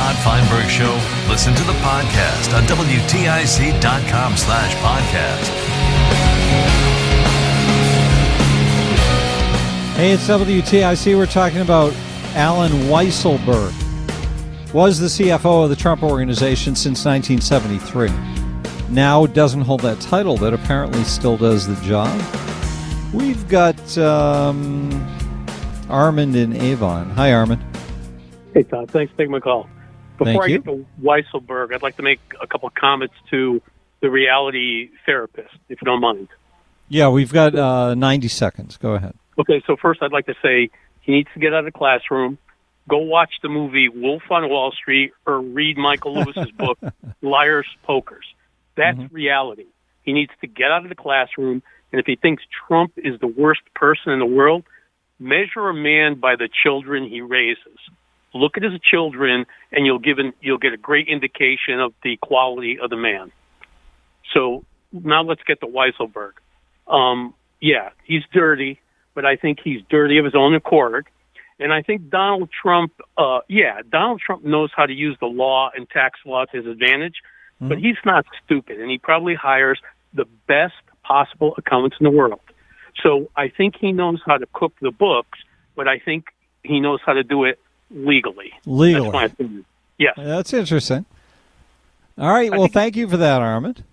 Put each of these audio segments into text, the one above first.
Todd Feinberg Show? Listen to the podcast on WTIC.com slash podcast. Hey, it's WTIC. We're talking about Allen Weisselberg. Was the CFO of the Trump Organization since 1973. Now doesn't hold that title, but apparently still does the job. We've got um, Armand in Avon. Hi, Armand. Hey, Todd. Thanks for taking my call. Before Thank I you. get to Weisselberg, I'd like to make a couple of comments to the reality therapist, if you don't mind. Yeah, we've got uh, 90 seconds. Go ahead. Okay, so first I'd like to say he needs to get out of the classroom, go watch the movie Wolf on Wall Street, or read Michael Lewis's book, Liars Pokers. That's reality. He needs to get out of the classroom, and if he thinks Trump is the worst person in the world, measure a man by the children he raises. Look at his children, and you'll give an, you'll get a great indication of the quality of the man. So now let's get to Weisselberg. Um, yeah, he's dirty, but I think he's dirty of his own accord. And I think Donald Trump, uh, yeah, Donald Trump knows how to use the law and tax law to his advantage, but he's not stupid, and he probably hires the best possible accountants in the world. So I think he knows how to cook the books, but I think he knows how to do it legally. Legally. That's. Yes. That's interesting. All right. Well, thank you for that, Armand.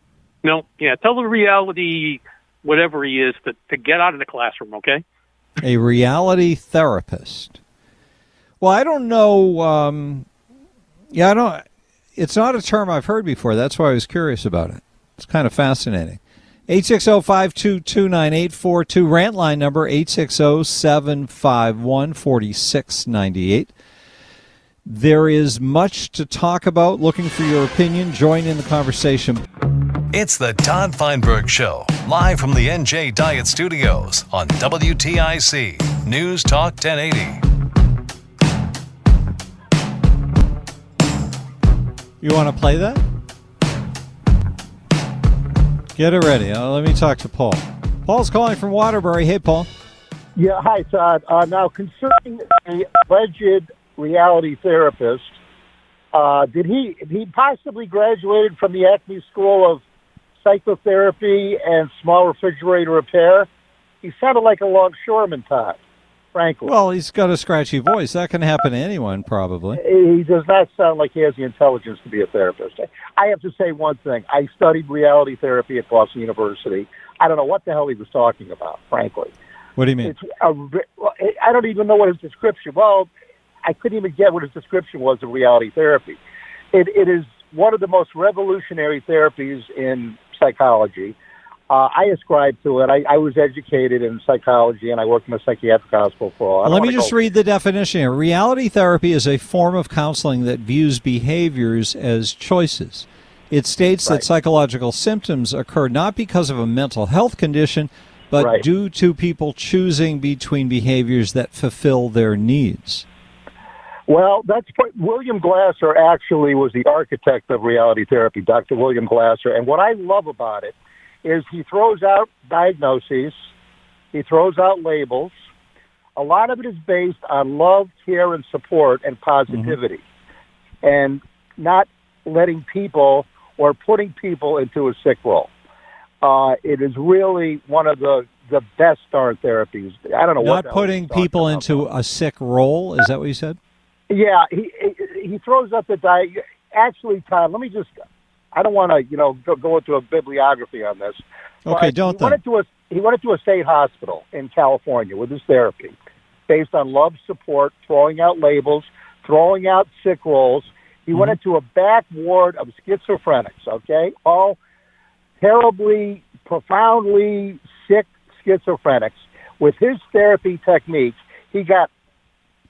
No, yeah, tell the reality, whatever he is, to, to get out of the classroom, okay? A reality therapist. Well, I don't know. Um, yeah, I don't. It's not a term I've heard before. That's why I was curious about it. It's kind of fascinating. 860-522-9842. Rant line number 860-751-4698. There is much to talk about. Looking for your opinion. Join in the conversation. It's the Todd Feinberg Show, live from the NJ Diet Studios on WTIC News Talk 1080. You want to play that? Get it ready. Uh, let me talk to Paul. Paul's calling from Waterbury. Hey, Paul. Yeah, hi, Todd. Uh, now, concerning a alleged reality therapist, uh, did he he possibly graduated from the Acme School of Psychotherapy and Small Refrigerator Repair? He sounded like a longshoreman, Todd. Frankly, Well, he's got a scratchy voice. That can happen to anyone, probably. he does not sound like he has the intelligence to be a therapist. I have to say one thing: I studied reality therapy at Boston University. I don't know what the hell he was talking about, frankly. What do you mean? It's a, well, I don't even know what his description. Well, I couldn't even get what his description was of reality therapy. It, it is one of the most revolutionary therapies in psychology. Uh, I ascribe to it. I, I was educated in psychology, and I worked in a psychiatric hospital for a. Let me just go- read the definition here. Reality therapy is a form of counseling that views behaviors as choices. It states that psychological symptoms occur not because of a mental health condition, but Right. due to people choosing between behaviors that fulfill their needs. Well, that's what William Glasser actually was the architect of reality therapy, Dr. William Glasser. And what I love about it is he throws out diagnoses, he throws out labels. A lot of it is based on love, care, and support and positivity, and not letting people or putting people into a sick role. Uh, it is really one of the the best darn therapies. I don't know what Not putting people about. into a sick role. Is that what you said? Yeah, he he- throws up the di Actually, Todd, let me just. I don't want to, you know, go, go into a bibliography on this. Okay, don't he then. went into a he went into a state hospital in California with his therapy, based on love, support, throwing out labels, throwing out sick roles. He went Mm-hmm. into a back ward of schizophrenics. Okay, all terribly, profoundly sick schizophrenics. With his therapy techniques, he got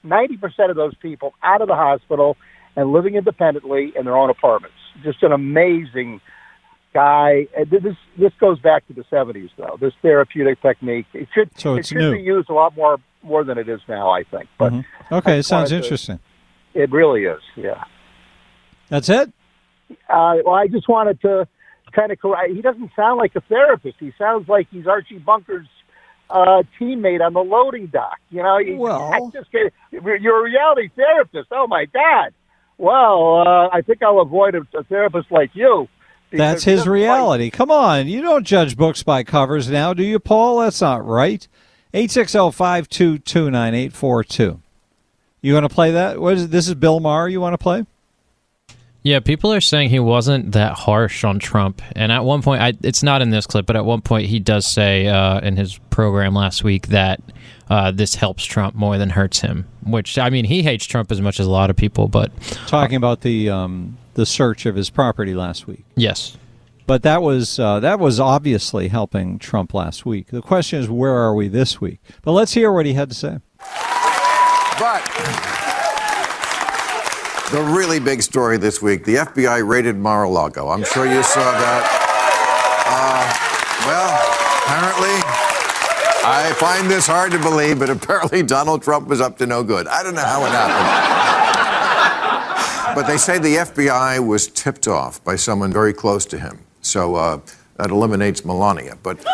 90% of those people out of the hospital and living independently in their own apartments. Just an amazing guy. This this goes back to the 70s, though. This therapeutic technique it should So it should new. be used a lot more more than it is now. I think, but Mhm. Okay, it sounds to- interesting. it really is. Yeah. That's it. Uh, well, I just wanted to kind of correct. He doesn't sound like a therapist. He sounds like he's Archie Bunker's uh, teammate on the loading dock. You know, he, Well- I just get, you're a reality therapist. Oh my God. Well, uh, I think I'll avoid a, a therapist like you. That's his reality. Come on, you don't judge books by covers now, do you, Paul? That's not right. Eight six zero five two two nine eight four two. You want to play that? What is it? This is Bill Maher. You want to play? Yeah, people are saying he wasn't that harsh on Trump, and at one point, I, it's not in this clip, but at one point he does say uh, in his program last week that uh, this helps Trump more than hurts him. Which I mean, he hates Trump as much as a lot of people, but Talking about the um, the search of his property last week. yes, But that was uh, that was obviously helping Trump last week. The question is, where are we this week? But let's hear what he had to say. But the really big story this week the FBI raided Mar a Lago. I'm sure you saw that. Uh, well, apparently, I find this hard to believe, but apparently Donald Trump was up to no good. I don't know how it happened. but they say the FBI was tipped off by someone very close to him. So uh, that eliminates Melania. But.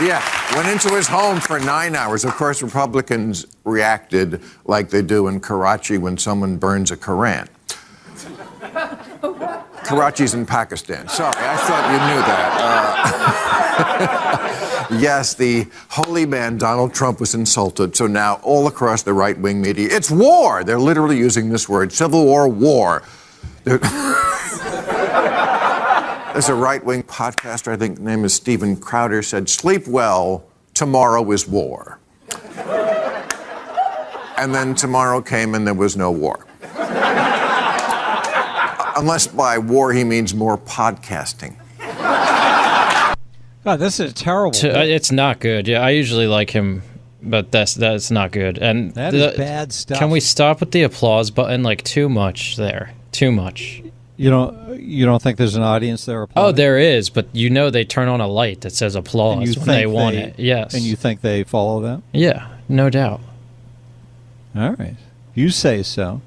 Yeah, went into his home for nine hours. Of course, Republicans reacted like they do in Karachi when someone burns a Koran. Karachi's in Pakistan. Sorry, I thought you knew that. Uh, yes, the holy man Donald Trump was insulted, so now all across the right wing media, it's war. They're literally using this word civil war, war. They're- There's a right wing podcaster, I think the name is Steven Crowder, said, Sleep well, tomorrow is war. and then tomorrow came and there was no war. Unless by war he means more podcasting. God, this is terrible. T- uh, it's not good. Yeah, I usually like him, but that's that's not good. And That the- bad stuff. Can we stop with the applause button? Like too much there, too much. You don't you don't think there's an audience there? Oh, there is, but you know they turn on a light that says applause when they want it. Yes. And you think they follow that? Yeah, no doubt. All right. You say so.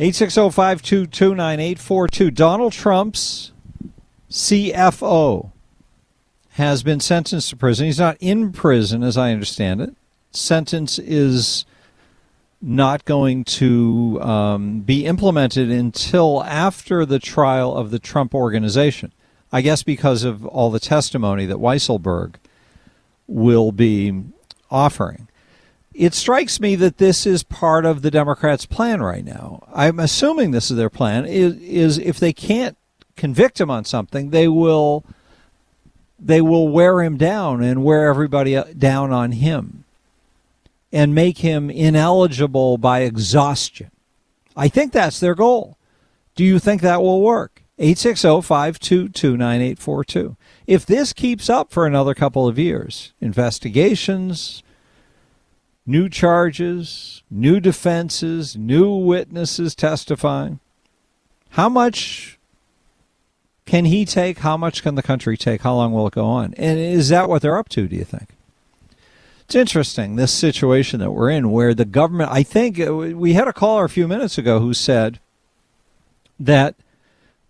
860-522-9842. Donald Trump's CFO has been sentenced to prison. He's not in prison, as I understand it. Sentence is not going to um, be implemented until after the trial of the Trump organization. I guess because of all the testimony that Weisselberg will be offering. It strikes me that this is part of the Democrats' plan right now. I'm assuming this is their plan. Is, is if they can't convict him on something, they will they will wear him down and wear everybody down on him and make him ineligible by exhaustion. I think that's their goal. Do you think that will work? 860-522-9842. If this keeps up for another couple of years, investigations, new charges, new defenses, new witnesses testifying, how much can he take? How much can the country take? How long will it go on? And is that what they're up to, do you think? It's interesting, this situation that we're in, where the government, I think uh, we had a caller a few minutes ago who said that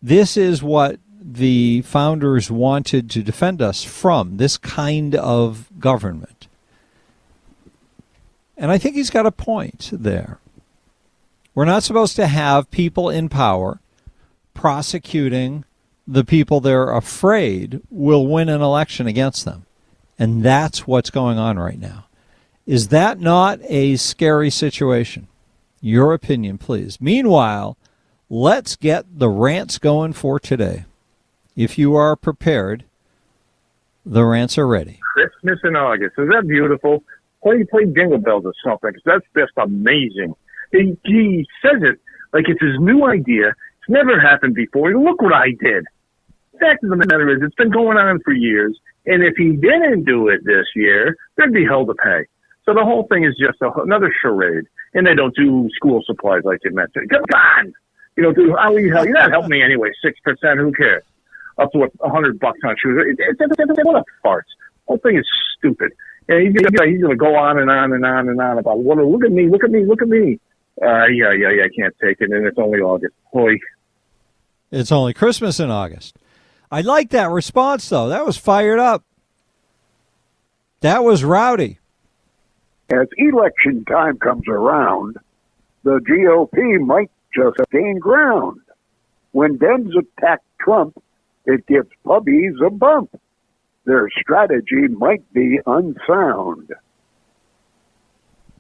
this is what the founders wanted to defend us from this kind of government. And I think he's got a point there. We're not supposed to have people in power prosecuting the people they're afraid will win an election against them. And that's what's going on right now. Is that not a scary situation? Your opinion, please. Meanwhile, let's get the rants going for today. If you are prepared, the rants are ready. Christmas in August. Is that beautiful? Play play Jingle Bells or something? that's just amazing. He, he says it Like it's his new idea. It's never happened before. Look what I did. Fact of the matter is, it's been going on for years. And if he didn't do it this year, there'd be hell to pay. So the whole thing is just a, another charade. And they don't do school supplies like you mentioned. Come on! You know, do, I'll eat hell. You're not helping me anyway. 6%, who cares? Up to a hundred bucks on shoes. It, it, it, what a farce. Whole thing is stupid. And he's, he's going to go on and on and on and on about, what, look at me, look at me, look at me. Uh, yeah, yeah, yeah, I can't take it. And it's only August. Boy. It's only Christmas in August. I like that response, though. That was fired up. That was rowdy. As election time comes around, the GOP might just gain ground. When Dems attack Trump, it gives puppies a bump. Their strategy might be unsound.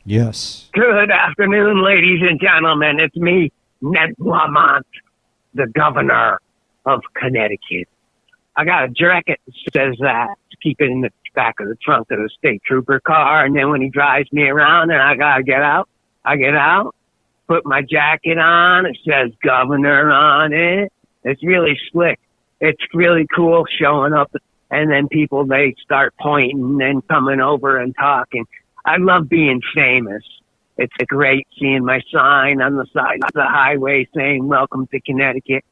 Yes. Good afternoon, ladies and gentlemen. It's me, Ned Lamont, the governor of Connecticut. I got a jacket that says that to keep it in the back of the trunk of the state trooper car. And then when he drives me around and I gotta get out, I get out, put my jacket on. It says governor on it. It's really slick. It's really cool showing up. And then people, they start pointing and coming over and talking. I love being famous. It's great seeing my sign on the side of the highway saying welcome to Connecticut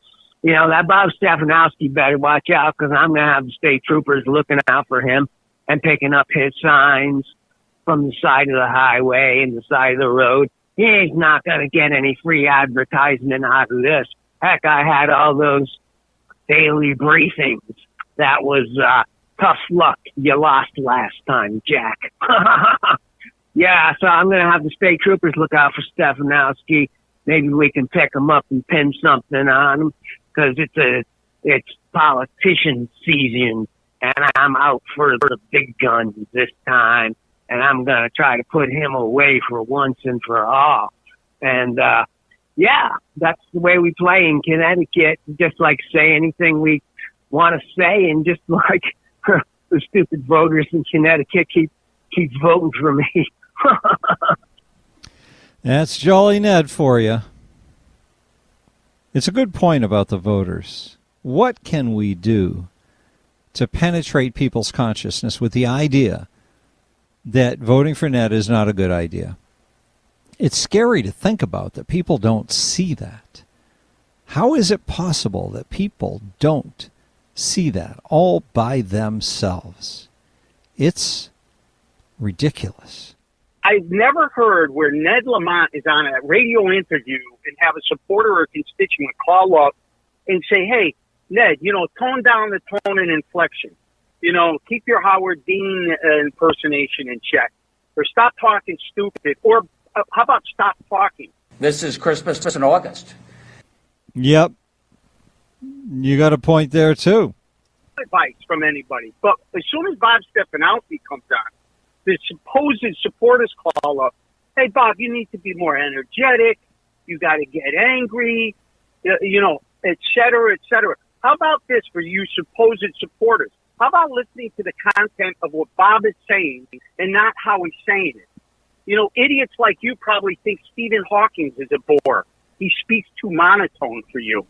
you know, that Bob Stefanowski better watch out because I'm going to have the state troopers looking out for him and picking up his signs from the side of the highway and the side of the road. He's not going to get any free advertisement out of this. Heck, I had all those daily briefings. That was, uh, tough luck. You lost last time, Jack. yeah, so I'm going to have the state troopers look out for Stefanowski. Maybe we can pick him up and pin something on him because it's a it's politician season, and I'm out for the big guns this time, and I'm gonna try to put him away for once and for all. And uh, yeah, that's the way we play in Connecticut. Just like say anything we want to say, and just like the stupid voters in Connecticut keep keep voting for me. That's Jolly Ned for you. It's a good point about the voters. What can we do to penetrate people's consciousness with the idea that voting for Ned is not a good idea? It's scary to think about that people don't see that. How is it possible that people don't see that all by themselves? It's ridiculous. I've never heard where Ned Lamont is on a radio interview and have a supporter or constituent call up and say, "Hey, Ned, you know, tone down the tone and inflection. You know, keep your Howard Dean uh, impersonation in check, or stop talking stupid, or uh, how about stop talking?" This is Christmas in August. Yep, you got a point there too. Advice from anybody, but as soon as Bob Stefanowski comes on the supposed supporters call up, hey, Bob, you need to be more energetic. You got to get angry, you know, et cetera, et cetera. How about this for you supposed supporters? How about listening to the content of what Bob is saying and not how he's saying it? You know, idiots like you probably think Stephen Hawking is a bore. He speaks too monotone for you.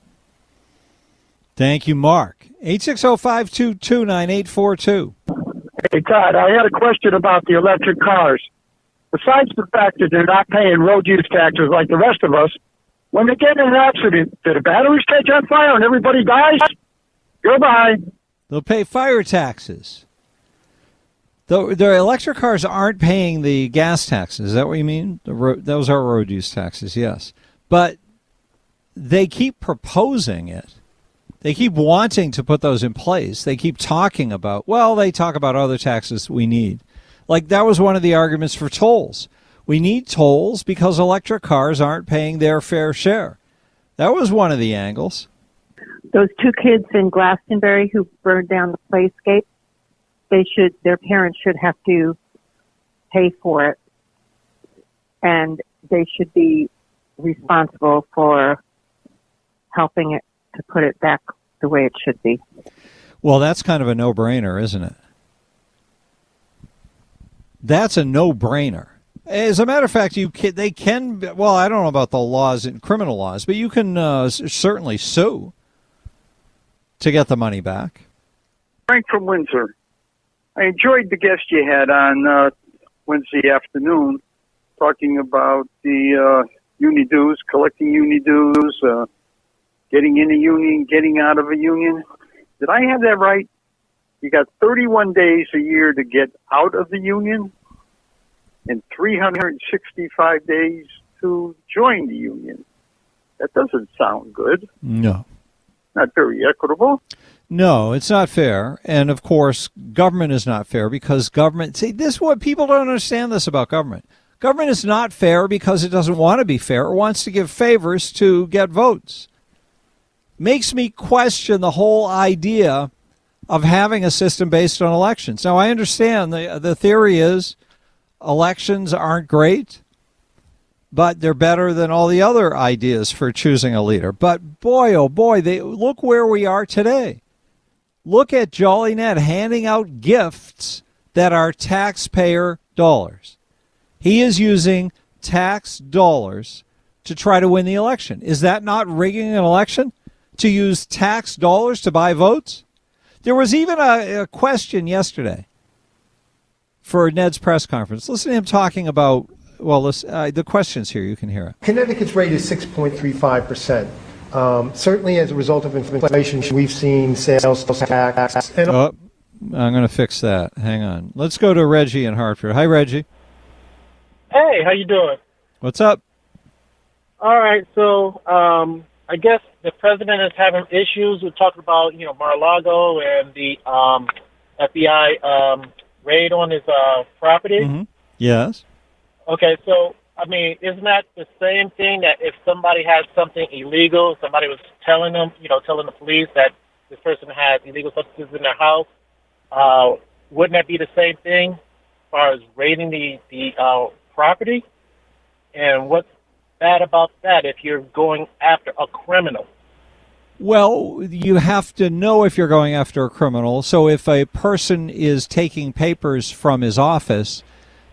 Thank you, Mark. 860 522 9842. Hey, Todd, I had a question about the electric cars. Besides the fact that they're not paying road use taxes like the rest of us, when they get in an accident, do the batteries catch on fire and everybody dies? Goodbye. They'll pay fire taxes. The, the electric cars aren't paying the gas taxes. Is that what you mean? Those are road use taxes, yes. But they keep proposing it they keep wanting to put those in place. They keep talking about, well, they talk about other taxes we need. Like that was one of the arguments for tolls. We need tolls because electric cars aren't paying their fair share. That was one of the angles. Those two kids in Glastonbury who burned down the playscape, they should, their parents should have to pay for it. And they should be responsible for helping it to put it back the way it should be. Well, that's kind of a no brainer, isn't it? That's a no brainer. As a matter of fact, you can, they can. Well, I don't know about the laws and criminal laws, but you can uh, certainly sue to get the money back. Frank from Windsor. I enjoyed the guest you had on uh, Wednesday afternoon, talking about the uh, uni dues, collecting uni dues, uh, getting in a union, getting out of a union. Did I have that right? You got 31 days a year to get out of the union and 365 days to join the union. That doesn't sound good. No. Not very equitable. No, it's not fair. And of course, government is not fair because government, see, this is what people don't understand this about government. Government is not fair because it doesn't want to be fair. It wants to give favors to get votes. Makes me question the whole idea of having a system based on elections. Now, I understand the, the theory is elections aren't great, but they're better than all the other ideas for choosing a leader. But boy, oh boy, they look where we are today. Look at Jolly Ned handing out gifts that are taxpayer dollars. He is using tax dollars to try to win the election. Is that not rigging an election? To use tax dollars to buy votes? There was even a, a question yesterday for Ned's press conference. Listen to him talking about, well, uh, the questions here, you can hear it. Connecticut's rate is 6.35%. Um, certainly, as a result of inflation, we've seen sales tax. And oh, I'm going to fix that. Hang on. Let's go to Reggie in Hartford. Hi, Reggie. Hey, how you doing? What's up? All right, so um, I guess the president is having issues. We talked about you know Mar-a-Lago and the um, FBI um, raid on his uh, property. Mm-hmm. Yes. Okay, so I mean, isn't that the same thing that if somebody has something illegal, somebody was telling them, you know, telling the police that this person has illegal substances in their house, uh, wouldn't that be the same thing as far as raiding the the uh, property? And what's bad about that if you're going after a criminal? Well, you have to know if you're going after a criminal. So if a person is taking papers from his office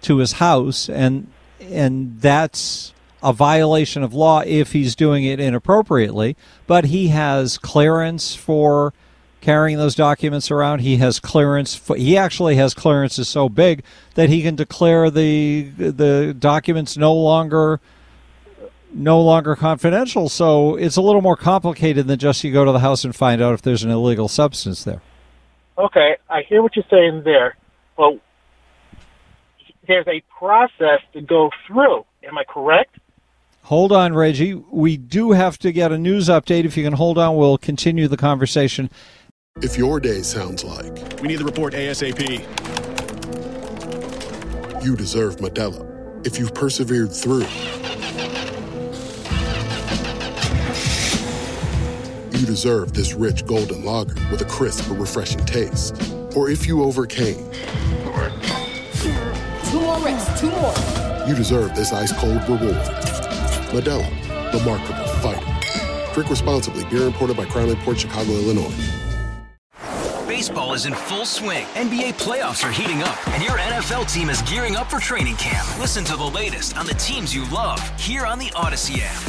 to his house and and that's a violation of law if he's doing it inappropriately, but he has clearance for carrying those documents around. He has clearance. For, he actually has clearances so big that he can declare the the documents no longer no longer confidential. So it's a little more complicated than just you go to the house and find out if there's an illegal substance there. Okay, I hear what you're saying there, but there's a process to go through. Am I correct? Hold on, Reggie. We do have to get a news update. If you can hold on, we'll continue the conversation. If your day sounds like we need the report ASAP, you deserve Modelo. If you've persevered through, you deserve this rich golden lager with a crisp but refreshing taste. Or if you overcame. Two more reps, two more. You deserve this ice cold reward. Modelo, the Mark of a Fighter. Drink responsibly. Beer imported by Crown Imports Chicago, Illinois. Baseball is in full swing. NBA playoffs are heating up, and your NFL team is gearing up for training camp. Listen to the latest on the teams you love here on the Odyssey app.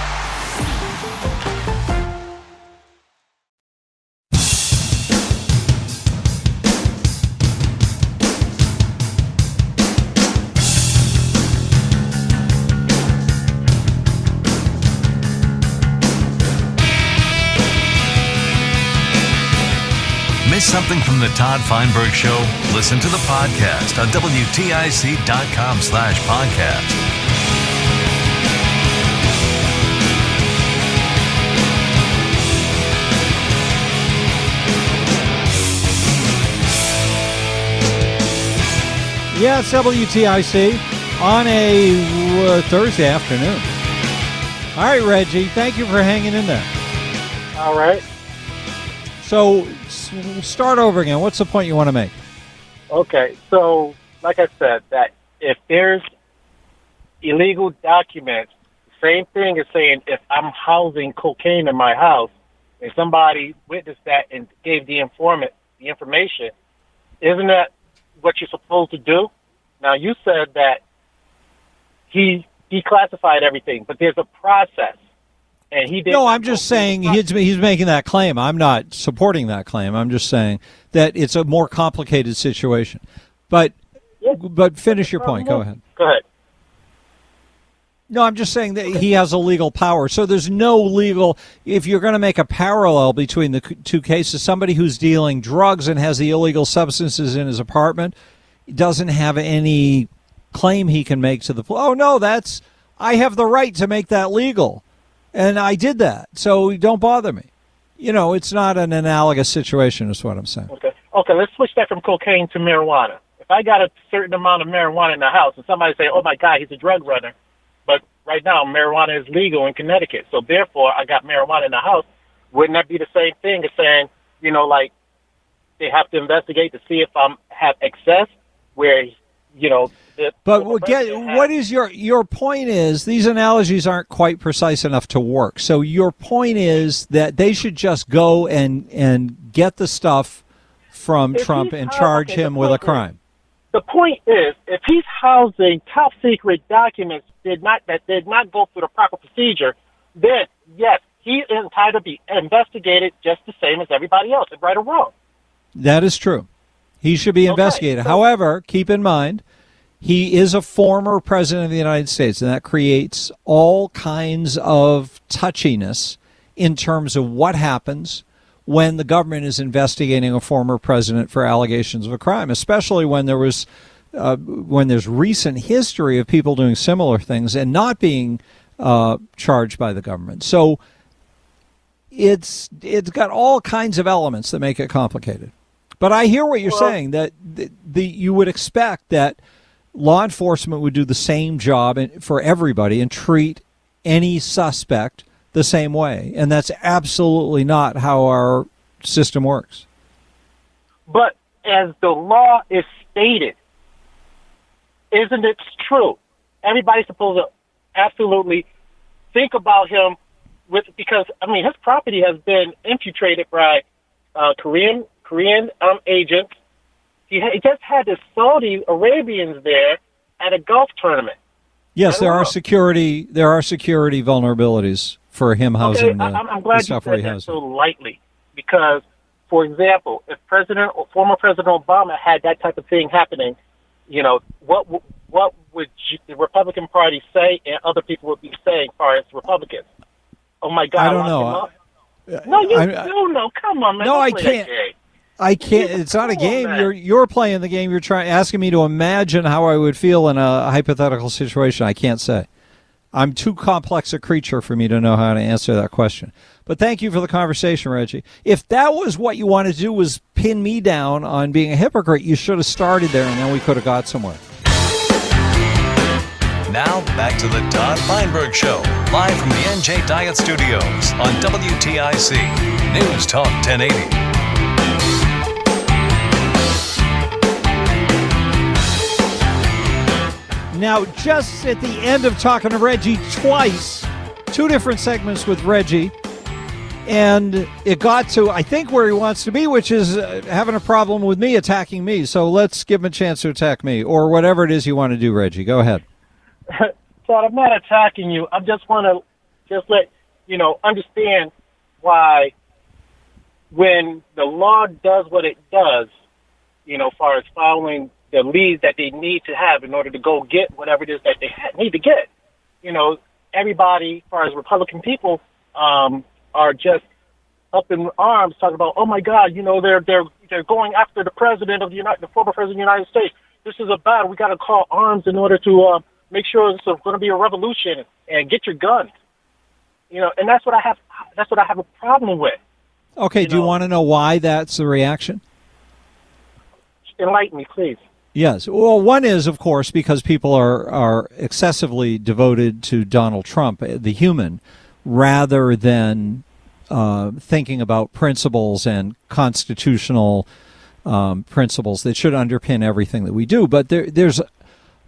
Something from the Todd Feinberg Show? Listen to the podcast on WTIC.com slash podcast. Yeah, it's WTIC on a uh, Thursday afternoon. All right, Reggie, thank you for hanging in there. All right. So start over again. What's the point you want to make? Okay, so like I said, that if there's illegal documents, same thing as saying if I'm housing cocaine in my house and somebody witnessed that and gave the informant the information, isn't that what you're supposed to do? Now you said that he declassified everything, but there's a process. And he did No, I'm just saying he's, he's making that claim. I'm not supporting that claim. I'm just saying that it's a more complicated situation. But but finish your point. Go ahead. Go ahead. No, I'm just saying that he has a legal power. So there's no legal. If you're going to make a parallel between the two cases, somebody who's dealing drugs and has the illegal substances in his apartment doesn't have any claim he can make to the. Oh no, that's I have the right to make that legal, and I did that. So don't bother me. You know, it's not an analogous situation, is what I'm saying. Okay. Okay, let's switch that from cocaine to marijuana. If I got a certain amount of marijuana in the house and somebody say, "Oh my God, he's a drug runner," but right now marijuana is legal in Connecticut, so therefore I got marijuana in the house, wouldn't that be the same thing as saying, you know, like they have to investigate to see if I'm have excess, where you know. But what get what is your your point is these analogies aren't quite precise enough to work. So your point is that they should just go and and get the stuff from If Trump and charge him with a point is- crime. The point is, if he's housing top secret documents did not that did not go through the proper procedure, then yes, he is entitled to be investigated just the same as everybody else, right or wrong. That is true. He should be investigated. However, keep in mind he is a former president of the United States, and that creates all kinds of touchiness in terms of what happens when the government is investigating a former president for allegations of a crime, especially when there was uh, when there's recent history of people doing similar things and not being uh, charged by the government. So it's it's got all kinds of elements that make it complicated. But I hear what you're saying that the, the you would expect that law enforcement would do the same job in- for everybody and treat any suspect the same way, and that's absolutely not how our system works. But as the law is stated, isn't it true? Everybody's supposed to absolutely think about him with because I mean his property has been infiltrated by uh, Korean Korean um, agents. He, ha- he just had the Saudi Arabians there at a golf tournament. Yes, there are security there are security vulnerabilities for him housing okay, uh, I, I'm, I'm the glad you said that has. so lightly because, for example, if President or former President Obama had that type of thing happening, you know what what would you, the Republican Party say, and other people would be saying, as far as Republicans? Oh my God! I don't know. No, you I- I- do know. Come on, man. No, Don't I can't. Game. I can't. It's not a game. You're you're playing the game. You're trying asking me to imagine how I would feel in a hypothetical situation. I can't say. I'm too complex a creature for me to know how to answer that question. But thank you for the conversation, Reggie. If that was what you wanted to do was pin me down on being a hypocrite, you should have started there, and then we could have got somewhere. Now back to the Todd Feinberg Show, live from the NJ Diet Studios on WTIC News Talk 1080. Now, just at the end of talking to Reggie twice, two different segments with Reggie, and it got to, I think, where he wants to be, which is uh, having a problem with me attacking me. So let's give him a chance to attack me, or whatever it is you want to do, Reggie. Go ahead. Todd, I'm not attacking you. I just want to just let you know understand why when the law does what it does, you know, far as following the leads that they need to have in order to go get whatever it is that they need to get. You know, everybody, as far as Republican people, um, are just up in arms talking about, oh my God, you know, they're they're they're going after the president of the United, the former president of the United States. This is a battle. We got to call arms in order to uh, make sure this is going to be a revolution and get your guns. You know, and that's what I have. That's what I have a problem with. Okay, do you want to know why that's the reaction? Enlighten me, please. Yes. Well, one is, of course, because people are, are excessively devoted to Donald Trump, uh, the human, rather than uh, thinking about principles and constitutional um, principles that should underpin everything that we do. But there, there's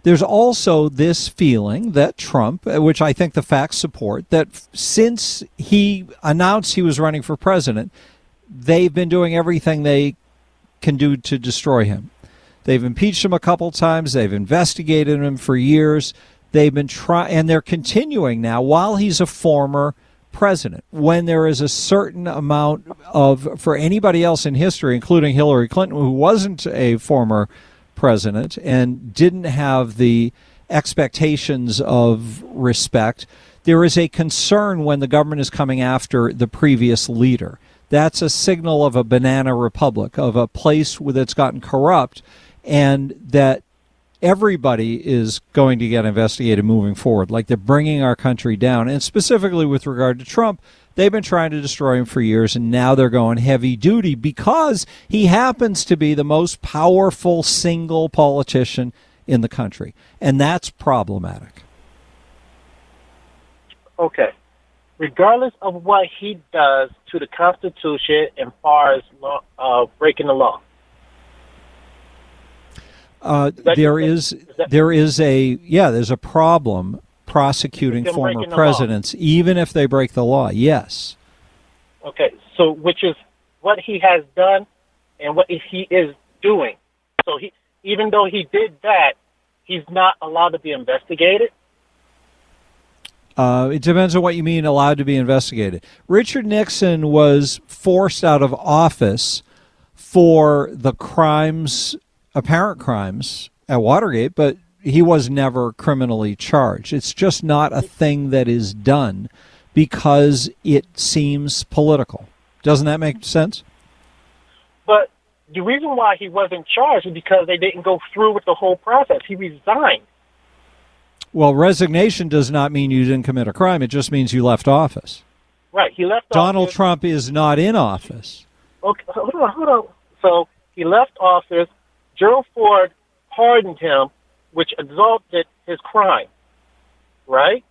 there's also this feeling that Trump, uh, which I think the facts support, that since he announced he was running for president, they've been doing everything they can do to destroy him. They've impeached him a couple times. They've investigated him for years. They've been trying, and they're continuing now while he's a former president. When there is a certain amount of, for anybody else in history, including Hillary Clinton, who wasn't a former president and didn't have the expectations of respect, there is a concern when the government is coming after the previous leader. That's a signal of a banana republic, of a place that's gotten corrupt, and that everybody is going to get investigated moving forward. Like they're bringing our country down. And specifically with regard to Trump, they've been trying to destroy him for years, and now they're going heavy duty because he happens to be the most powerful single politician in the country. And that's problematic. Okay. Regardless of what he does to the Constitution and far as law, uh, breaking the law, uh, there is there is a yeah there's a problem prosecuting former presidents even if they break the law. Yes. Okay, so which is what he has done and what he is doing. So he even though he did that, he's not allowed to be investigated. Uh, it depends on what you mean allowed to be investigated. Richard Nixon was forced out of office for the crimes apparent crimes at Watergate, but he was never criminally charged. It's just not a thing that is done because it seems political. Doesn't that make sense? But the reason why he wasn't charged is because they didn't go through with the whole process. He resigned. Well, resignation does not mean you didn't commit a crime. It just means you left office. Right. He left Donald office. Trump is not in office. Okay, hold on, hold on. So he left office Gerald Ford pardoned him, which exalted his crime, right?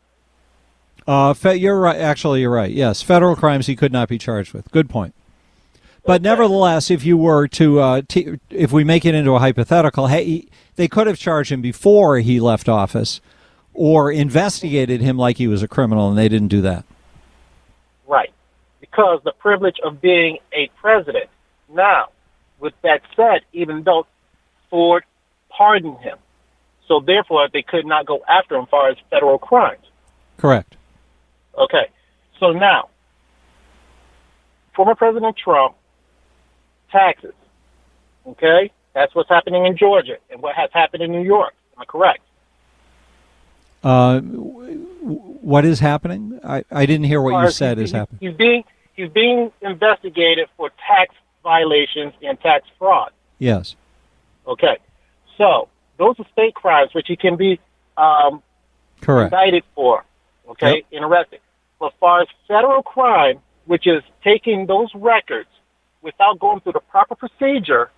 Uh, fe- you're right. Actually, you're right. Yes, federal crimes he could not be charged with. Good point. But okay. nevertheless, if you were to, uh, t- if we make it into a hypothetical, hey, they could have charged him before he left office, or investigated him like he was a criminal, and they didn't do that. Right, because the privilege of being a president. Now, with that said, even though Ford pardoned him. So therefore, they could not go after him as far as federal crimes. Correct. Okay. So now, former President Trump, taxes. Okay? That's what's happening in Georgia and what has happened in New York. Am I correct? Uh, what is happening? I, I didn't hear what you said is happening. He's being he's being investigated for tax violations and tax fraud. Yes. Okay, so those are state crimes which he can be um, Correct. indicted for. Okay, yep. and arrested. But as far as federal crime, which is taking those records without going through the proper procedure,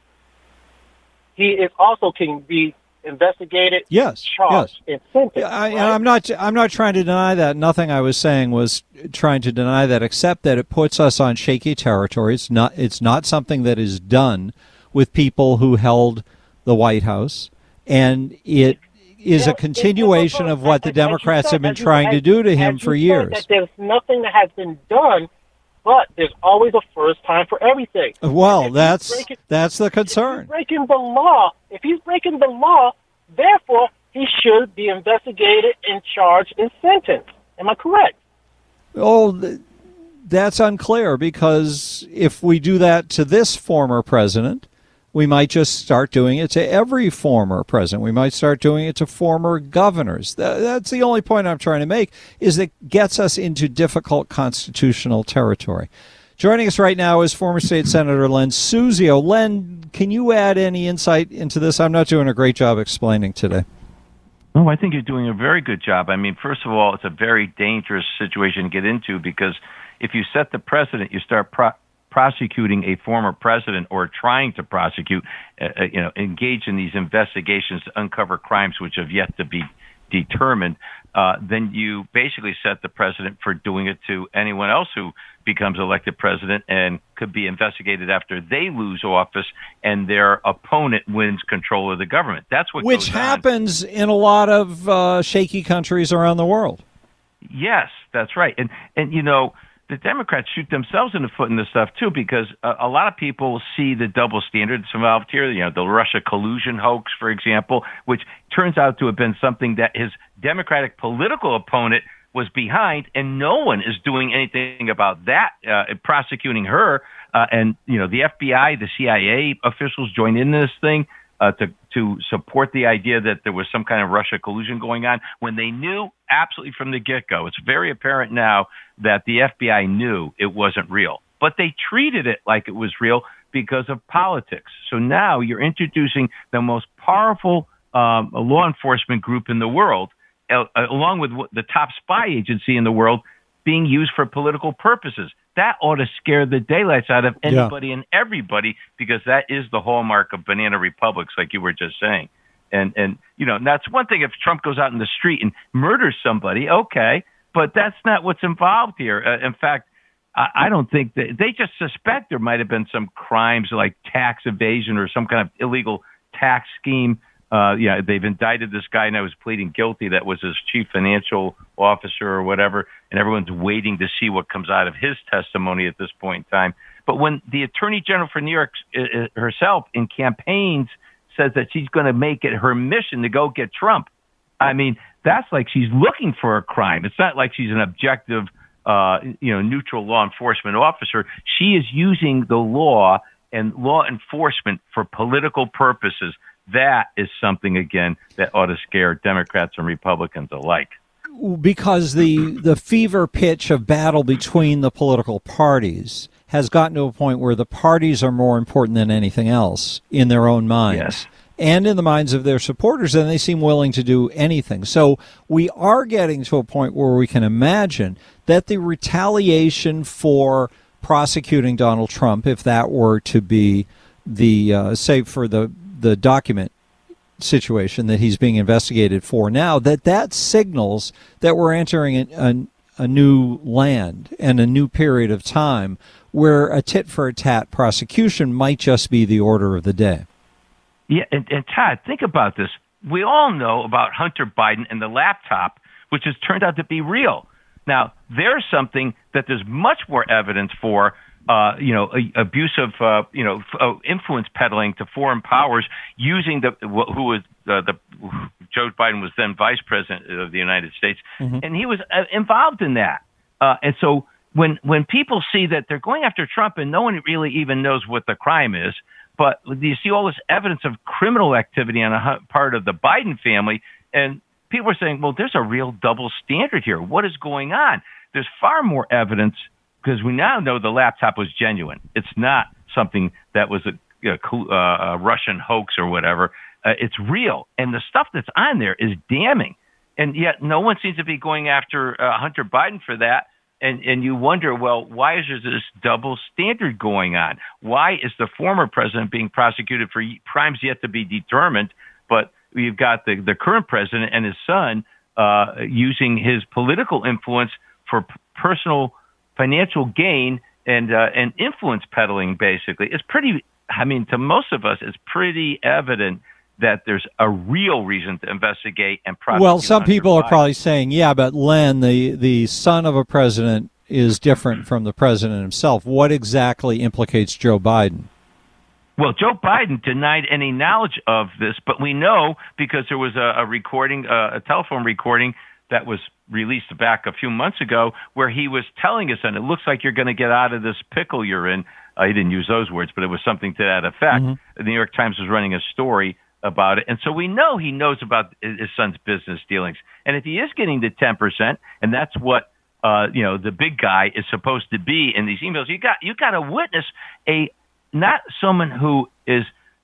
he is also can be investigated, yes, charged, yes. and sentenced. I, right? I'm not. I'm not trying to deny that. Nothing I was saying was trying to deny that, except that it puts us on shaky territory. It's not. It's not something that is done with people who held the White House, and it is a continuation of what the Democrats have been trying to do to him for years. there's nothing that has been done, but there's always a first time for everything. Uh, well, that's breaking, that's the concern. breaking the law. If he's breaking the law, therefore he should be investigated and charged and sentenced. Am I correct? Oh, that's unclear because if we do that to this former president, we might just start doing it to every former president. We might start doing it to former governors. That's the only point I'm trying to make is that gets us into difficult constitutional territory. Joining us right now is former State Senator Len Suzio. Len, can you add any insight into this? I'm not doing a great job explaining today. No, I think you're doing a very good job. I mean, first of all, it's a very dangerous situation to get into because if you set the precedent, you start pro- prosecuting a former president or trying to prosecute, uh, uh, you know, engage in these investigations to uncover crimes which have yet to be determined, uh, then you basically set the precedent for doing it to anyone else who becomes elected president and could be investigated after they lose office and their opponent wins control of the government. That's what Which happens on. in a lot of uh, shaky countries around the world. Yes, that's right. And and you know, the Democrats shoot themselves in the foot in this stuff too, because a, a lot of people see the double standards involved here. You know, the Russia collusion hoax, for example, which turns out to have been something that his Democratic political opponent was behind, and no one is doing anything about that, uh, prosecuting her. Uh, and you know, the FBI, the CIA officials joined in this thing uh, to to support the idea that there was some kind of Russia collusion going on when they knew absolutely from the get go. It's very apparent now that the FBI knew it wasn't real, but they treated it like it was real because of politics. So now you're introducing the most powerful um, law enforcement group in the world, uh, along with the top spy agency in the world, being used for political purposes that ought to scare the daylights out of anybody yeah. and everybody because that is the hallmark of banana republics, like you were just saying. And and you know that's one thing if Trump goes out in the street and murders somebody, okay, but that's not what's involved here. Uh, in fact, I, I don't think that they just suspect there might have been some crimes like tax evasion or some kind of illegal tax scheme uh, yeah, they've indicted this guy now who's pleading guilty. That was his chief financial officer or whatever, and everyone's waiting to see what comes out of his testimony at this point in time. But when the attorney general for New York uh, uh herself in campaigns says that she's going to make it her mission to go get Trump, I mean, that's like she's looking for a crime. It's not like she's an objective, uh, you know, neutral law enforcement officer. She is using the law and law enforcement for political purposes that is something again that ought to scare Democrats and Republicans alike. Because the the fever pitch of battle between the political parties has gotten to a point where the parties are more important than anything else in their own minds. Yes. And in the minds of their supporters, and they seem willing to do anything. So we are getting to a point where we can imagine that the retaliation for prosecuting Donald Trump, if that were to be the, uh, say, for the the document situation that he's being investigated for now, that that signals that we're entering a, a, new land and a new period of time where a tit for tat prosecution might just be the order of the day. Yeah, and, and Todd, think about this. We all know about Hunter Biden and the laptop, which has turned out to be real. Now, there's something that there's much more evidence for uh, you know, abusive, uh, you know, uh, influence peddling to foreign powers using the who was uh, the Joe Biden was then vice president of the United States, mm-hmm. and he was uh, involved in that. Uh, and so when when people see that they're going after Trump and no one really even knows what the crime is, but you see all this evidence of criminal activity on a part of the Biden family, and people are saying, well, there's a real double standard here. What is going on? There's far more evidence because we now know the laptop was genuine. It's not something that was a, a, uh, a Russian hoax or whatever. Uh, it's real, and the stuff that's on there is damning. And yet, no one seems to be going after uh, Hunter Biden for that. And and you wonder, well, why is there this double standard going on? Why is the former president being prosecuted for crimes yet to be determined, but you've got the the current president and his son uh, using his political influence for personal financial gain and uh, and influence peddling basically. It's pretty i mean to most of us it's pretty evident that there's a real reason to investigate and prosecute well some people are probably saying yeah but len the the son of a president is different from the president himself. What exactly implicates joe biden? Well, Joe Biden denied any knowledge of this, but we know because there was a, a recording, uh, a telephone recording that was released back a few months ago where he was telling his son, it looks like you're going to get out of this pickle you're in. Uh, he didn't use those words, but it was something to that effect. Mm-hmm. The New York Times was running a story about it. And so we know he knows about his son's business dealings. And if he is getting the 10%, and that's what uh, you know, the big guy is supposed to be in these emails. You got you got to witness a not someone who is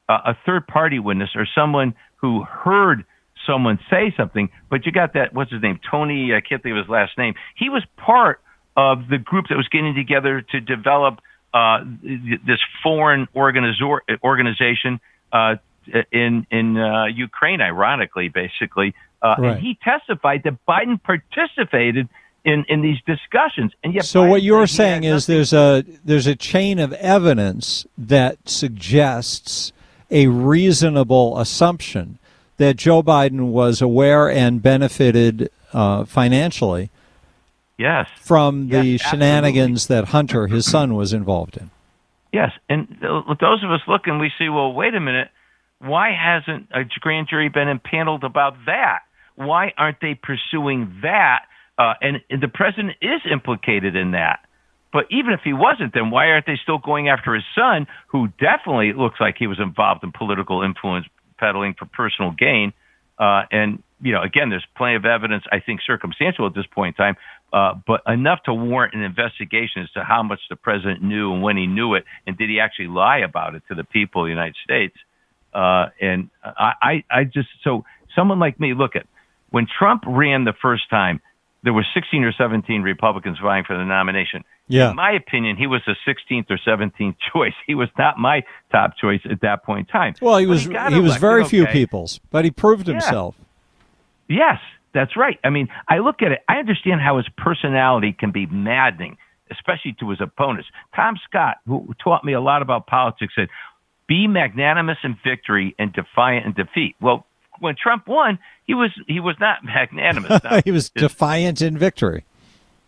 a, a third party witness or someone who heard someone say something, but you got that, what's his name? Tony, I can't think of his last name. He was part of the group that was getting together to develop uh, this foreign organization uh, in in uh, Ukraine, ironically, basically, Uh, Right. And he testified that Biden participated in, in these discussions. And yet, So Biden what you're said he had saying is there's a there's a chain of evidence that suggests a reasonable assumption that Joe Biden was aware and benefited uh, financially Yes. from the Yes, shenanigans that Hunter, his son, was involved in. Yes, and those of us looking, we see, well, wait a minute, why hasn't a grand jury been impaneled about that? Why aren't they pursuing that? Uh, and, and the president is implicated in that. But even if he wasn't, then why aren't they still going after his son, who definitely looks like he was involved in political influence peddling for personal gain? Uh, and you know, again, there's plenty of evidence. I think circumstantial at this point in time, uh, but enough to warrant an investigation as to how much the president knew and when he knew it, and did he actually lie about it to the people of the United States? Uh, and I, I, I just so someone like me, look at when Trump ran the first time, there were 16 or 17 Republicans vying for the nomination. Yeah. In my opinion, he was the 16th or 17th choice. He was not my top choice at that point in time. Well, he was got he, was very few people's, but he proved Yeah. himself. Yes, that's right. I mean, I look at it. I understand how his personality can be maddening, especially to his opponents. Tom Scott, who taught me a lot about politics, said, "Be magnanimous in victory and defiant in defeat." Well, when Trump won, he was he was not magnanimous. He was defiant in victory.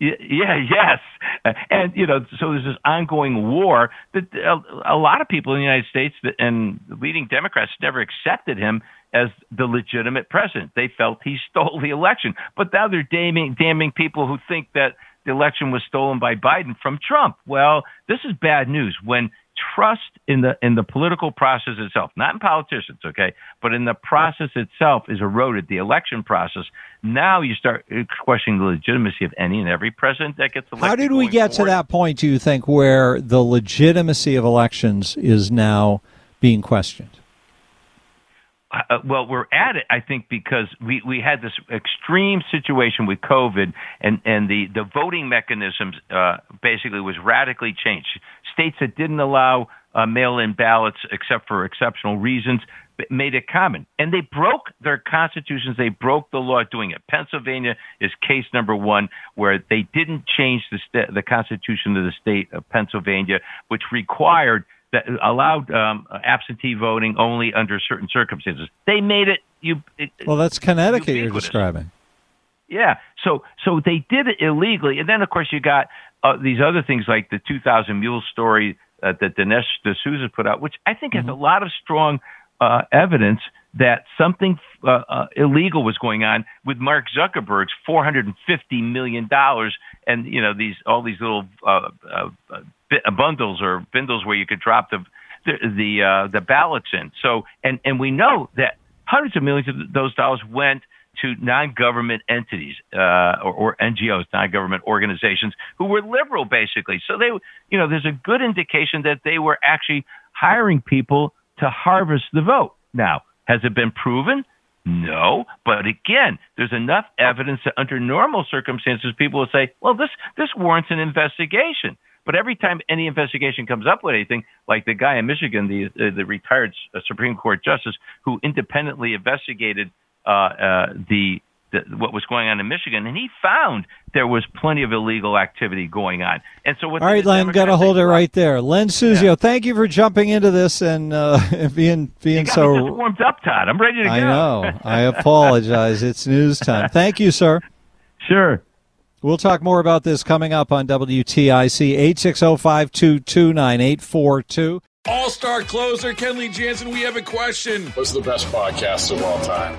Yeah, yes, Uh, and you know, so there's this ongoing war that a, a lot of people in the United States and leading Democrats never accepted him as the legitimate president. They felt he stole the election, but now they're damning, damning people who think that the election was stolen by Biden from Trump. Well, this is bad news when trust in the in the political process itself, not in politicians, okay, but in the process itself is eroded. The election process. Now you start uh, questioning the legitimacy of any and every president that gets elected. How did we get to that point, do you think, where the legitimacy of elections is now being questioned? Uh, well, we're at it, I think, because we, we had this extreme situation with COVID, and, and the, the voting mechanisms uh, basically was radically changed. States that didn't allow uh, mail in ballots except for exceptional reasons made it common. And they broke their constitutions, they broke the law doing it. Pennsylvania is case number one, where they didn't change the, sta- the constitution of the state of Pennsylvania, which required that allowed um, absentee voting only under certain circumstances. They made it you. It, Well, that's Connecticut you're describing. yeah. So so they did it illegally, and then of course you got uh, these other things like the 2,000 Mules story uh, that Dinesh D'Souza put out, which I think has a lot of strong uh, evidence that something uh, uh, illegal was going on with Mark Zuckerberg's 450 million dollars, and you know these all these little uh, uh, uh, bundles or bindles where you could drop the the the, uh, the ballots in. So and and we know that hundreds of millions of those dollars went to non-government entities uh, or, or NGOs, non-government organizations, who were liberal, basically. So they, you know, there's a good indication that they were actually hiring people to harvest the vote. Now, has it been proven? No, but again, there's enough evidence that under normal circumstances, people will say, "Well, this this warrants an investigation." But every time any investigation comes up with anything, like the guy in Michigan, the uh, the retired uh, Supreme Court justice who independently investigated uh, uh, the, the what was going on in Michigan, and he found there was plenty of illegal activity going on. And so, what All right, Len, got to hold it right there. Len Suzio, thank you for jumping into this and uh, being being "You got me just so. warmed up, Todd. I'm ready to go. I know. I apologize. It's news time. Thank you, sir. Sure. We'll talk more about this coming up on WTIC 860 522 9842. All star closer Kenley Jansen, we have a question. What's the best podcast of all time?